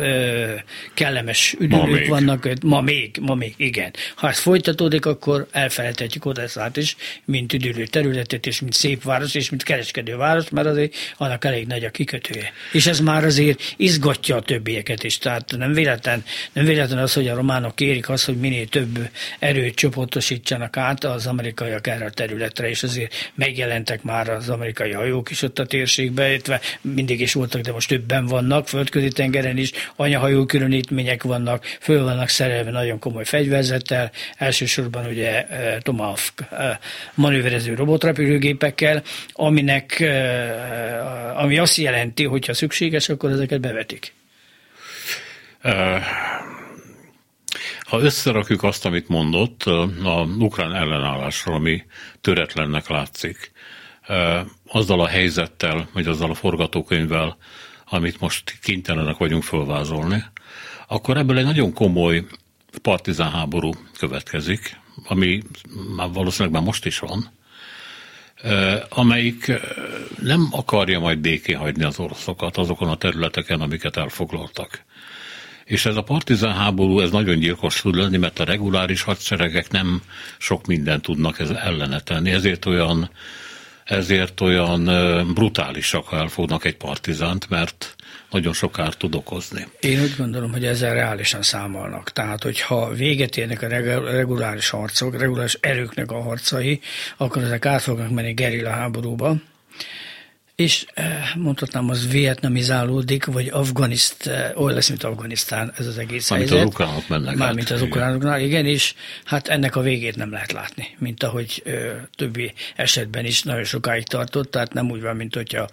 kellemes üdülők vannak, ma még, ma még, igen. Ha ez folytatódik, akkor elfelejthetjük Odesszát is, mint üdülő területet, és mint szép város, és mint kereskedő város, mert azért annak elég nagy a kikötője. És ez már azért izgatja a többieket is. Tehát nem véletlen, nem véletlen az, hogy a románok kérik azt, hogy minél több erőt csoportosítsanak át az amerikaiak erre a területre, és azért megjelentek már az amerikai hajók is ott a térségbe, illetve mindig is voltak, de most többen vannak, földközi földközi tengeren is anyahajó különítmények vannak, föl vannak szerelve nagyon komoly fegyverzettel, elsősorban ugye e, Tomahawk e, manőverező robotrepülőgépekkel, aminek, e, ami azt jelenti, hogy ha szükséges, akkor ezeket bevetik. Ha összerakjuk azt, amit mondott a ukrán ellenállásról, ami töretlennek látszik, azzal a helyzettel, vagy azzal a forgatókönyvvel, amit most kénytelenek vagyunk fölvázolni, akkor ebből egy nagyon komoly partizán háború következik, ami már valószínűleg már most is van, amelyik nem akarja majd béké hagyni az oroszokat azokon a területeken, amiket elfoglaltak. És ez a partizán háború, ez nagyon gyilkos tud lenni, mert a reguláris hadseregek nem sok mindent tudnak ez ellene tenni, ezért olyan ezért olyan brutálisak, ha elfognak egy partizánt, mert nagyon sok kárt tud okozni. Én úgy gondolom, hogy ezzel reálisan számolnak. Tehát, hogyha véget érnek a reguláris harcok, reguláris erőknek a harcai, akkor ezek át fognak menni gerilla háborúba, és eh, mondhatnám, az vietnamizálódik, vagy Afganiszt, eh, olyan lesz, mint Afganisztán ez az egész Mármint helyzet. az ukránok mennek Mármint az ukránoknál, igen, és hát ennek a végét nem lehet látni, mint ahogy ö, eh, többi esetben is nagyon sokáig tartott, tehát nem úgy van, mint hogyha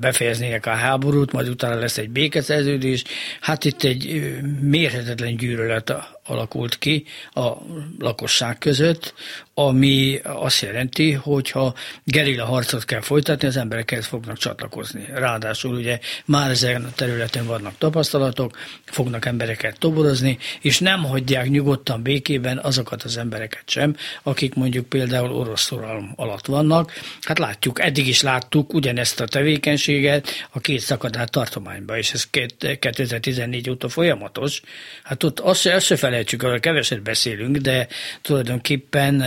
befejeznének a háborút, majd utána lesz egy békeszerződés. Hát itt egy mérhetetlen gyűlölet alakult ki a lakosság között, ami azt jelenti, hogyha gerilla harcot kell folytatni, az emberekhez fognak csatlakozni. Ráadásul ugye már ezen a területen vannak tapasztalatok, fognak embereket toborozni, és nem hagyják nyugodtan békében azokat az embereket sem, akik mondjuk például orosz szoralom alatt vannak. Hát látjuk, eddig is láttuk ugyanezt a tevékenységet a két szakadát tartományban, és ez 2014 óta folyamatos. Hát ott azt azt se felejtsük, arra keveset beszélünk, de tulajdonképpen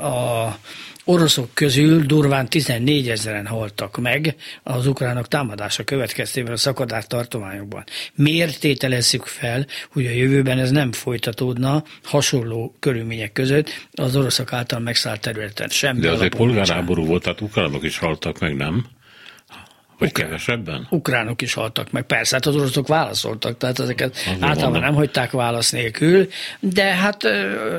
a oroszok közül durván 14 ezeren haltak meg az ukránok támadása következtében a szakadár tartományokban. Miért tételezzük fel, hogy a jövőben ez nem folytatódna hasonló körülmények között az oroszok által megszállt területen? Semmi De azért polgárháború volt, tehát ukránok is haltak meg, nem? Vagy Ukrán, kevesebben? Ukránok is haltak meg, persze, hát az oroszok válaszoltak, tehát ezeket Azért általában mondom. nem hagyták válasz nélkül, de hát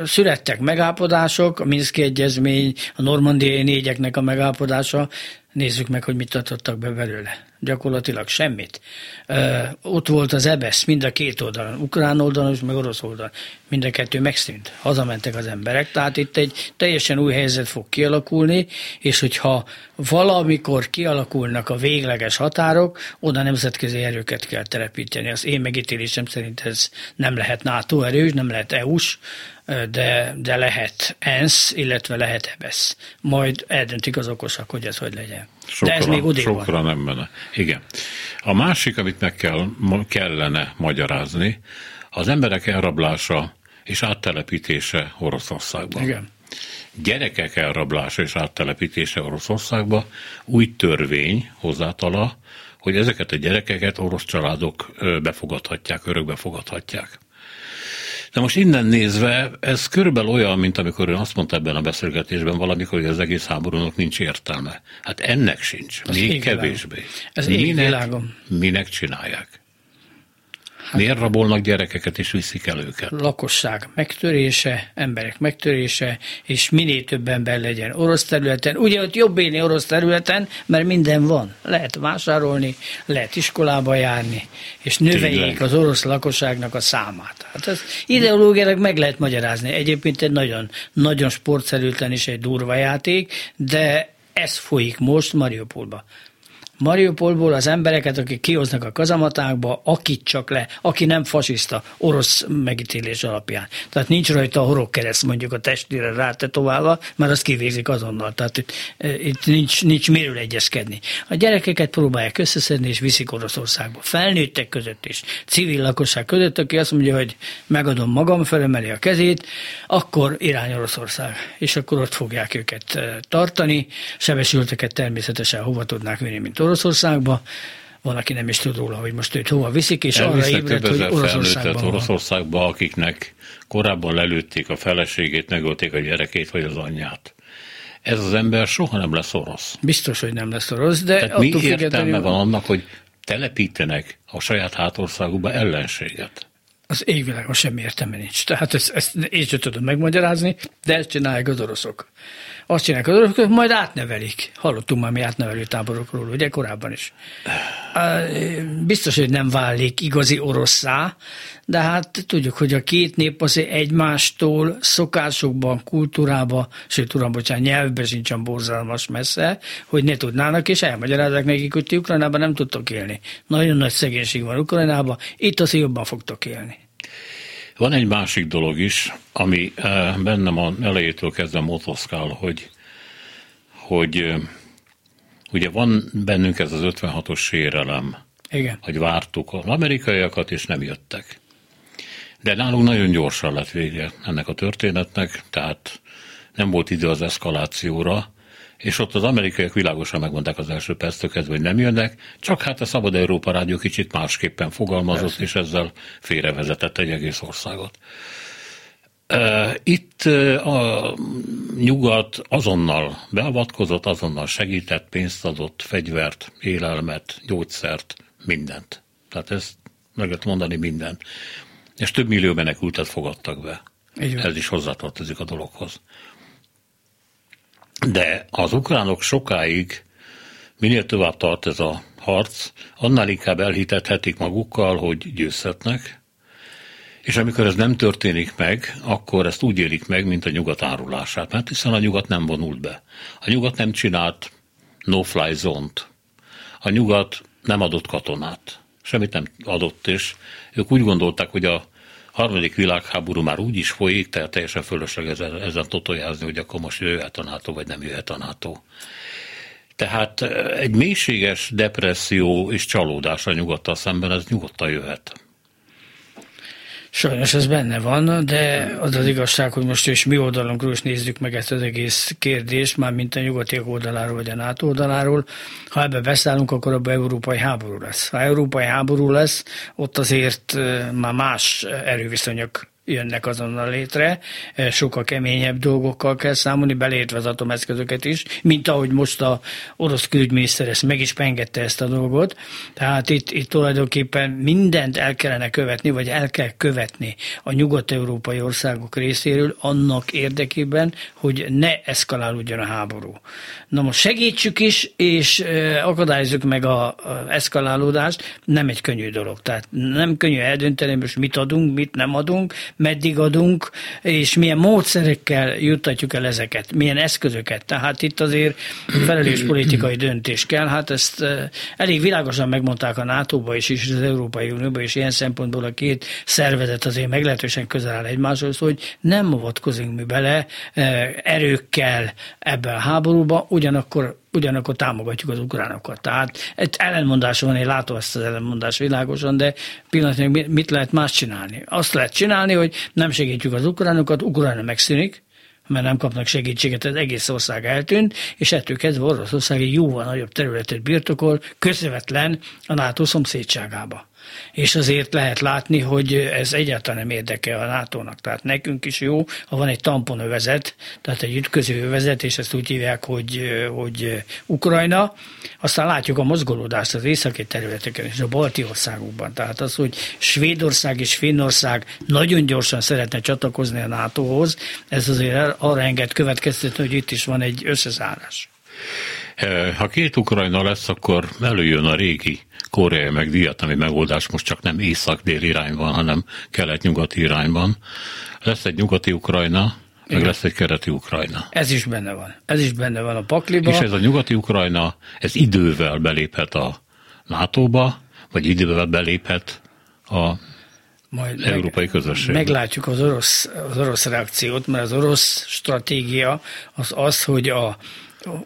születtek megállapodások, a Minszki Egyezmény, a normandiai négyeknek a megállapodása, nézzük meg, hogy mit tartottak be belőle gyakorlatilag semmit. Uh, ott volt az EBESZ mind a két oldalon, ukrán oldalon és meg orosz oldalon. Mind a kettő megszűnt, hazamentek az emberek, tehát itt egy teljesen új helyzet fog kialakulni, és hogyha valamikor kialakulnak a végleges határok, oda nemzetközi erőket kell telepíteni. Az én megítélésem szerint ez nem lehet NATO erős, nem lehet EU-s, de, de lehet ENSZ, illetve lehet EBESZ. Majd eldöntik az okosak, hogy ez hogy legyen. Sokra, de ez még sokra nem menne. Igen. A másik, amit meg kell, kellene magyarázni, az emberek elrablása és áttelepítése Oroszországban. Igen. Gyerekek elrablása és áttelepítése Oroszországba új törvény hozátala, hogy ezeket a gyerekeket orosz családok befogadhatják, örökbe fogadhatják. De most innen nézve, ez körülbelül olyan, mint amikor ön azt mondta ebben a beszélgetésben valamikor, hogy az egész háborúnak nincs értelme. Hát ennek sincs, Ez még kevésbé. Ez minek, minek csinálják? Hát, Miért rabolnak gyerekeket és viszik el őket? Lakosság megtörése, emberek megtörése, és minél több ember legyen orosz területen. Ugye ott jobb élni orosz területen, mert minden van. Lehet vásárolni, lehet iskolába járni, és növeljék az orosz lakosságnak a számát. Hát ez ideológiailag meg lehet magyarázni. Egyébként egy nagyon, nagyon sportszerűtlen és egy durva játék, de ez folyik most Mariupolba. Mariupolból az embereket, akik kihoznak a kazamatákba, akit csak le, aki nem fasiszta, orosz megítélés alapján. Tehát nincs rajta a horogkereszt mondjuk a testére rátetoválva, mert azt kivégzik azonnal. Tehát itt, itt nincs, nincs miről egyezkedni. A gyerekeket próbálják összeszedni és viszik Oroszországba. Felnőttek között is, civil lakosság között, aki azt mondja, hogy megadom magam, felemeli a kezét, akkor irány Oroszország. És akkor ott fogják őket tartani. Sebesülteket természetesen hova tudnák vinni, mint Orosz Oroszországba, van, aki nem is tud róla, hogy most őt hova viszik, és Elvisznek arra ébredt, hogy Oroszországban Oroszországba, akiknek korábban lelőtték a feleségét, megölték a gyerekét vagy az anyját. Ez az ember soha nem lesz orosz. Biztos, hogy nem lesz orosz, de Tehát mi értelme van annak, hogy telepítenek a saját hátországukba ellenséget? Az égvilágon semmi értelme nincs. Tehát ezt, ezt én sem tudom megmagyarázni, de ezt csinálják az oroszok azt csinálják az oroszok, majd átnevelik. Hallottunk már mi átnevelő táborokról, ugye korábban is. Biztos, hogy nem válik igazi oroszá, de hát tudjuk, hogy a két nép azért egymástól szokásokban, kultúrában, sőt, uram, bocsánat, nyelvben sincsen borzalmas messze, hogy ne tudnának, és elmagyarázzák nekik, hogy ti Ukrajnában nem tudtok élni. Nagyon nagy szegénység van Ukrajnában, itt azért jobban fogtok élni. Van egy másik dolog is, ami eh, bennem a elejétől kezdve motoszkál, hogy, hogy eh, ugye van bennünk ez az 56-os sérelem, Igen. hogy vártuk az amerikaiakat, és nem jöttek. De nálunk nagyon gyorsan lett vége ennek a történetnek, tehát nem volt idő az eszkalációra, és ott az amerikaiak világosan megmondták az első perctől kezdve, hogy nem jönnek, csak hát a Szabad Európa Rádió kicsit másképpen fogalmazott, Persze. és ezzel félrevezetett egy egész országot. Itt a nyugat azonnal beavatkozott, azonnal segített, pénzt adott, fegyvert, élelmet, gyógyszert, mindent. Tehát ezt meg lehet mondani mindent. És több millió menekültet fogadtak be. Ez is hozzátartozik a dologhoz. De az ukránok sokáig, minél tovább tart ez a harc, annál inkább elhitethetik magukkal, hogy győzhetnek, és amikor ez nem történik meg, akkor ezt úgy élik meg, mint a nyugat árulását, mert hiszen a nyugat nem vonult be. A nyugat nem csinált no-fly zone-t. A nyugat nem adott katonát. Semmit nem adott, és ők úgy gondolták, hogy a harmadik világháború már úgy is folyik, tehát teljesen fölösleges ezen, ezen totojázni, hogy akkor most jöhet a NATO, vagy nem jöhet a NATO. Tehát egy mélységes depresszió és csalódás a nyugattal szemben, ez nyugodtan jöhet. Sajnos ez benne van, de az az igazság, hogy most is mi oldalunkról is nézzük meg ezt az egész kérdést, már mint a nyugatiak oldaláról vagy a NATO oldaláról. Ha ebbe beszállunk, akkor abban európai háború lesz. Ha európai háború lesz, ott azért már más erőviszonyok jönnek azonnal létre, eh, sokkal keményebb dolgokkal kell számolni, beleértve az atomeszközöket is, mint ahogy most a orosz külügyminiszter ezt meg is pengette ezt a dolgot. Tehát itt, itt tulajdonképpen mindent el kellene követni, vagy el kell követni a nyugat-európai országok részéről annak érdekében, hogy ne eszkalálódjon a háború. Na most segítsük is, és eh, akadályozzuk meg a, a eszkalálódást, nem egy könnyű dolog. Tehát nem könnyű eldönteni, most mit adunk, mit nem adunk, meddig adunk, és milyen módszerekkel juttatjuk el ezeket, milyen eszközöket. Tehát itt azért felelős politikai döntés kell. Hát ezt elég világosan megmondták a NATO-ba is, és az Európai Unióba is, ilyen szempontból a két szervezet azért meglehetősen közel áll egymáshoz, hogy nem avatkozunk mi bele erőkkel ebbe a háborúba, ugyanakkor ugyanakkor támogatjuk az ukránokat. Tehát egy ellenmondás van, én látom ezt az ellenmondás világosan, de pillanatnyilag mit lehet más csinálni? Azt lehet csinálni, hogy nem segítjük az ukránokat, Ukrajna megszűnik, mert nem kapnak segítséget, az egész ország eltűnt, és ettől kezdve Oroszország egy jóval nagyobb területet birtokol, közvetlen a NATO szomszédságába. És azért lehet látni, hogy ez egyáltalán nem érdekel a NATO-nak. Tehát nekünk is jó, ha van egy tamponövezet, tehát egy ütköző övezet, és ezt úgy hívják, hogy, hogy Ukrajna, aztán látjuk a mozgolódást az északi területeken és a balti országokban. Tehát az, hogy Svédország és Finnország nagyon gyorsan szeretne csatlakozni a NATO-hoz, ez azért arra enged következtetni, hogy itt is van egy összezárás. Ha két Ukrajna lesz, akkor előjön a régi koreai meg vietnami megoldás, most csak nem észak-dél irányban, hanem kelet-nyugati irányban. Lesz egy nyugati Ukrajna, meg Igen. lesz egy kereti Ukrajna. Ez is benne van. Ez is benne van a pakliba. És ez a nyugati Ukrajna, ez idővel beléphet a NATO-ba, vagy idővel beléphet a majd európai meg, közösség. Meglátjuk az orosz, az orosz reakciót, mert az orosz stratégia az az, hogy a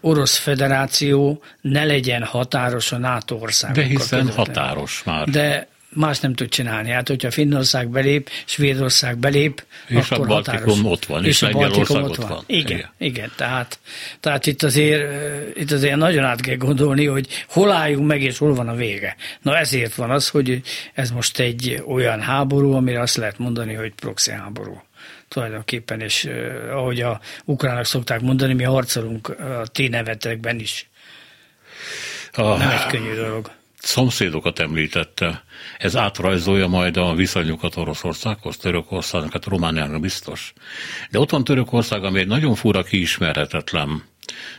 Orosz Federáció ne legyen határos a NATO országokkal. De hiszen közvetlen. határos már. De más nem tud csinálni. Hát, hogyha Finnország belép, Svédország belép, és akkor a Baltikum határos. ott van, és, és a Baltikum ott van. van. Igen, igen, igen. Tehát, tehát itt, azért, itt azért nagyon át kell gondolni, hogy hol álljunk meg, és hol van a vége. Na ezért van az, hogy ez most egy olyan háború, amire azt lehet mondani, hogy proxy háború tulajdonképpen, és ahogy a ukránok szokták mondani, mi harcolunk a ti nevetekben is. A Nem egy könnyű dolog. Szomszédokat említette. Ez átrajzolja majd a viszonyokat Oroszországhoz, Törökországnak, hát Romániának biztos. De ott van Törökország, ami egy nagyon fura kiismerhetetlen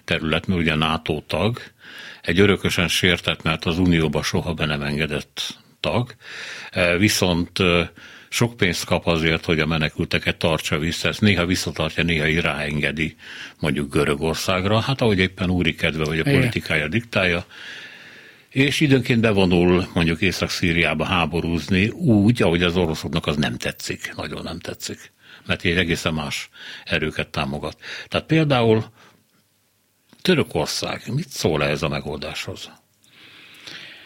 terület, mert ugye NATO tag, egy örökösen sértett, mert az Unióba soha be nem engedett tag, viszont sok pénzt kap azért, hogy a menekülteket tartsa vissza, ezt néha visszatartja, néha ráengedi mondjuk Görögországra, hát ahogy éppen úri kedve vagy a politikája diktálja, és időnként bevonul mondjuk Észak-Szíriába háborúzni úgy, ahogy az oroszoknak az nem tetszik, nagyon nem tetszik, mert egy egészen más erőket támogat. Tehát például Törökország. Mit szól ez a megoldáshoz?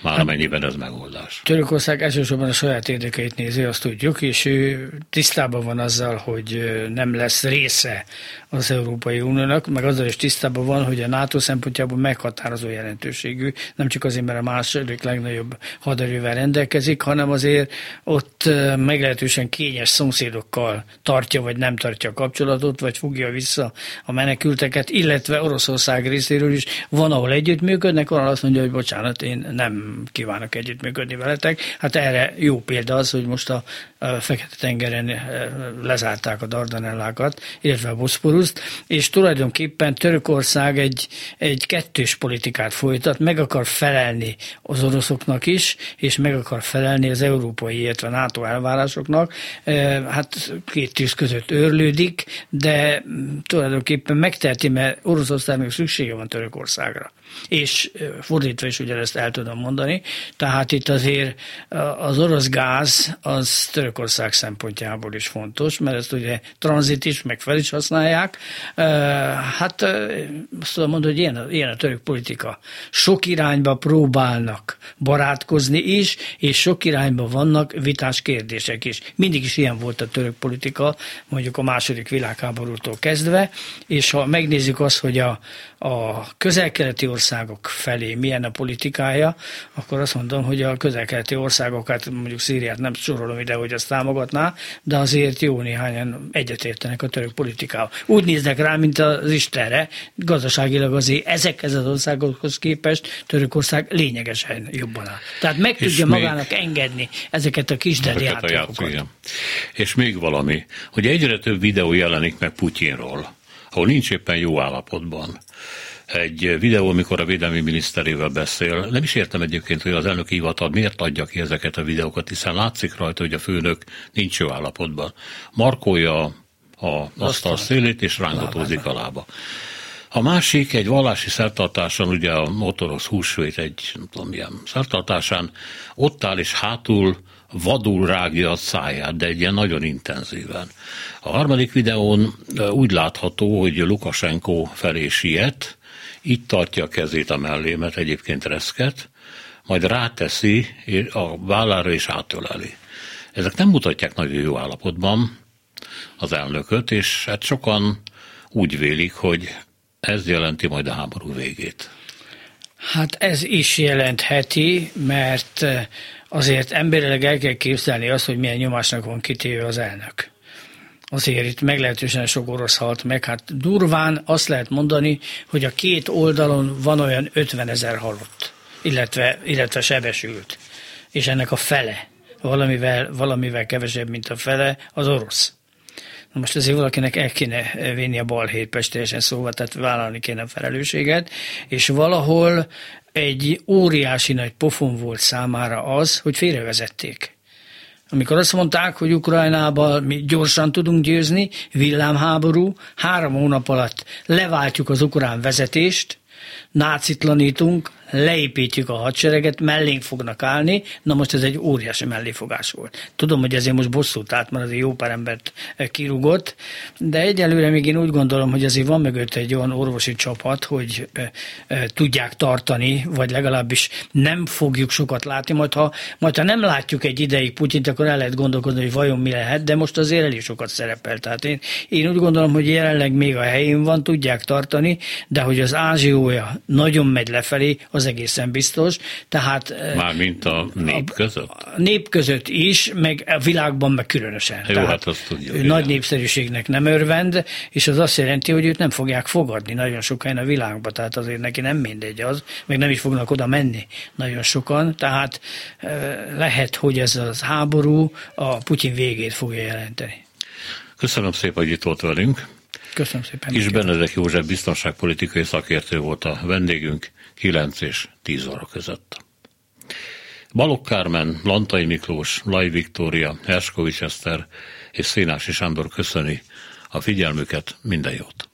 Már hát, amennyiben ez megoldás. Törökország elsősorban a saját érdekeit nézi, azt tudjuk, és ő tisztában van azzal, hogy nem lesz része az Európai Uniónak, meg azzal is tisztában van, hogy a NATO szempontjából meghatározó jelentőségű, nem csak azért, mert a második legnagyobb haderővel rendelkezik, hanem azért ott meglehetősen kényes szomszédokkal tartja, vagy nem tartja a kapcsolatot, vagy fogja vissza a menekülteket, illetve Oroszország részéről is van, ahol együttműködnek, van, ahol azt mondja, hogy bocsánat, én nem kívánok együttműködni veletek. Hát erre jó példa az, hogy most a Fekete-tengeren eh, lezárták a Dardanellákat, illetve a Boszporuszt, és tulajdonképpen Törökország egy, egy kettős politikát folytat, meg akar felelni az oroszoknak is, és meg akar felelni az európai, illetve NATO elvárásoknak. Eh, hát két tűz között őrlődik, de tulajdonképpen megteheti, mert Oroszországnak szüksége van Törökországra. És eh, fordítva is ugyanezt el tudom mondani. Tehát itt azért az orosz gáz az Törökország szempontjából is fontos, mert ezt ugye tranzit is, meg fel is használják. Hát azt tudom mondani, hogy ilyen a, ilyen a török politika. Sok irányba próbálnak barátkozni is, és sok irányba vannak vitás kérdések is. Mindig is ilyen volt a török politika, mondjuk a második világháborútól kezdve, és ha megnézzük azt, hogy a, a közel-keleti országok felé milyen a politikája, akkor azt mondom, hogy a közel-keleti országokat, mondjuk Szíriát nem sorolom ide, hogy azt támogatná, de azért jó néhányan egyetértenek a török politikával. Úgy néznek rá, mint az Istenre, gazdaságilag azért ezekhez az országokhoz képest Törökország lényegesen jobban áll. Tehát meg és tudja magának engedni ezeket a kis játékokat. És még valami, hogy egyre több videó jelenik meg Putyinról, ahol nincs éppen jó állapotban egy videó, amikor a védelmi miniszterével beszél. Nem is értem egyébként, hogy az elnök hivatal miért adja ki ezeket a videókat, hiszen látszik rajta, hogy a főnök nincs jó állapotban. Markolja a asztal szélét, és rángatózik a lába. A másik egy vallási szertartáson, ugye a motoros húsvét egy, nem tudom milyen szertartásán, ott áll és hátul vadul rágja a száját, de egy ilyen nagyon intenzíven. A harmadik videón úgy látható, hogy Lukasenko felé siet, itt tartja a kezét a mellémet, egyébként reszket, majd ráteszi a vállára és átöleli. Ezek nem mutatják nagyon jó állapotban az elnököt, és hát sokan úgy vélik, hogy ez jelenti majd a háború végét. Hát ez is jelentheti, mert azért emberileg el kell képzelni azt, hogy milyen nyomásnak van kitéve az elnök. Azért itt meglehetősen sok orosz halt meg. Hát durván azt lehet mondani, hogy a két oldalon van olyan 50 ezer halott, illetve, illetve sebesült. És ennek a fele, valamivel, valamivel kevesebb, mint a fele, az orosz. Na most azért valakinek el kéne vinni a balhét pestélyesen szóval, tehát vállalni kéne a felelősséget, és valahol egy óriási nagy pofon volt számára az, hogy félrevezették. Amikor azt mondták, hogy Ukrajnában mi gyorsan tudunk győzni, villámháború, három hónap alatt leváltjuk az ukrán vezetést, nácitlanítunk, leépítjük a hadsereget, mellénk fognak állni, na most ez egy óriási melléfogás volt. Tudom, hogy ezért most bosszút állt, mert azért jó pár embert eh, kirúgott, de egyelőre még én úgy gondolom, hogy azért van mögött egy olyan orvosi csapat, hogy e, e, tudják tartani, vagy legalábbis nem fogjuk sokat látni, majd ha, majd ha nem látjuk egy ideig Putyint, akkor el lehet gondolkodni, hogy vajon mi lehet, de most azért elég sokat szerepel. Tehát én, én úgy gondolom, hogy jelenleg még a helyén van, tudják tartani, de hogy az ázsiója nagyon megy lefelé, egészen biztos. Tehát, Mármint a nép között? A nép között is, meg a világban meg különösen. Jó, Tehát hát azt tudja. Ő nagy népszerűségnek nem örvend, és az azt jelenti, hogy őt nem fogják fogadni nagyon sokan a világban, tehát azért neki nem mindegy az, meg nem is fognak oda menni nagyon sokan, tehát lehet, hogy ez az háború a Putyin végét fogja jelenteni. Köszönöm szépen, hogy itt volt velünk. Köszönöm szépen. És Benedek József biztonságpolitikai szakértő volt a vendégünk 9 és 10 óra között. Balogh Kármen, Lantai Miklós, Laj Viktória, Herskovics Eszter és Szénási Sándor köszöni a figyelmüket, minden jót!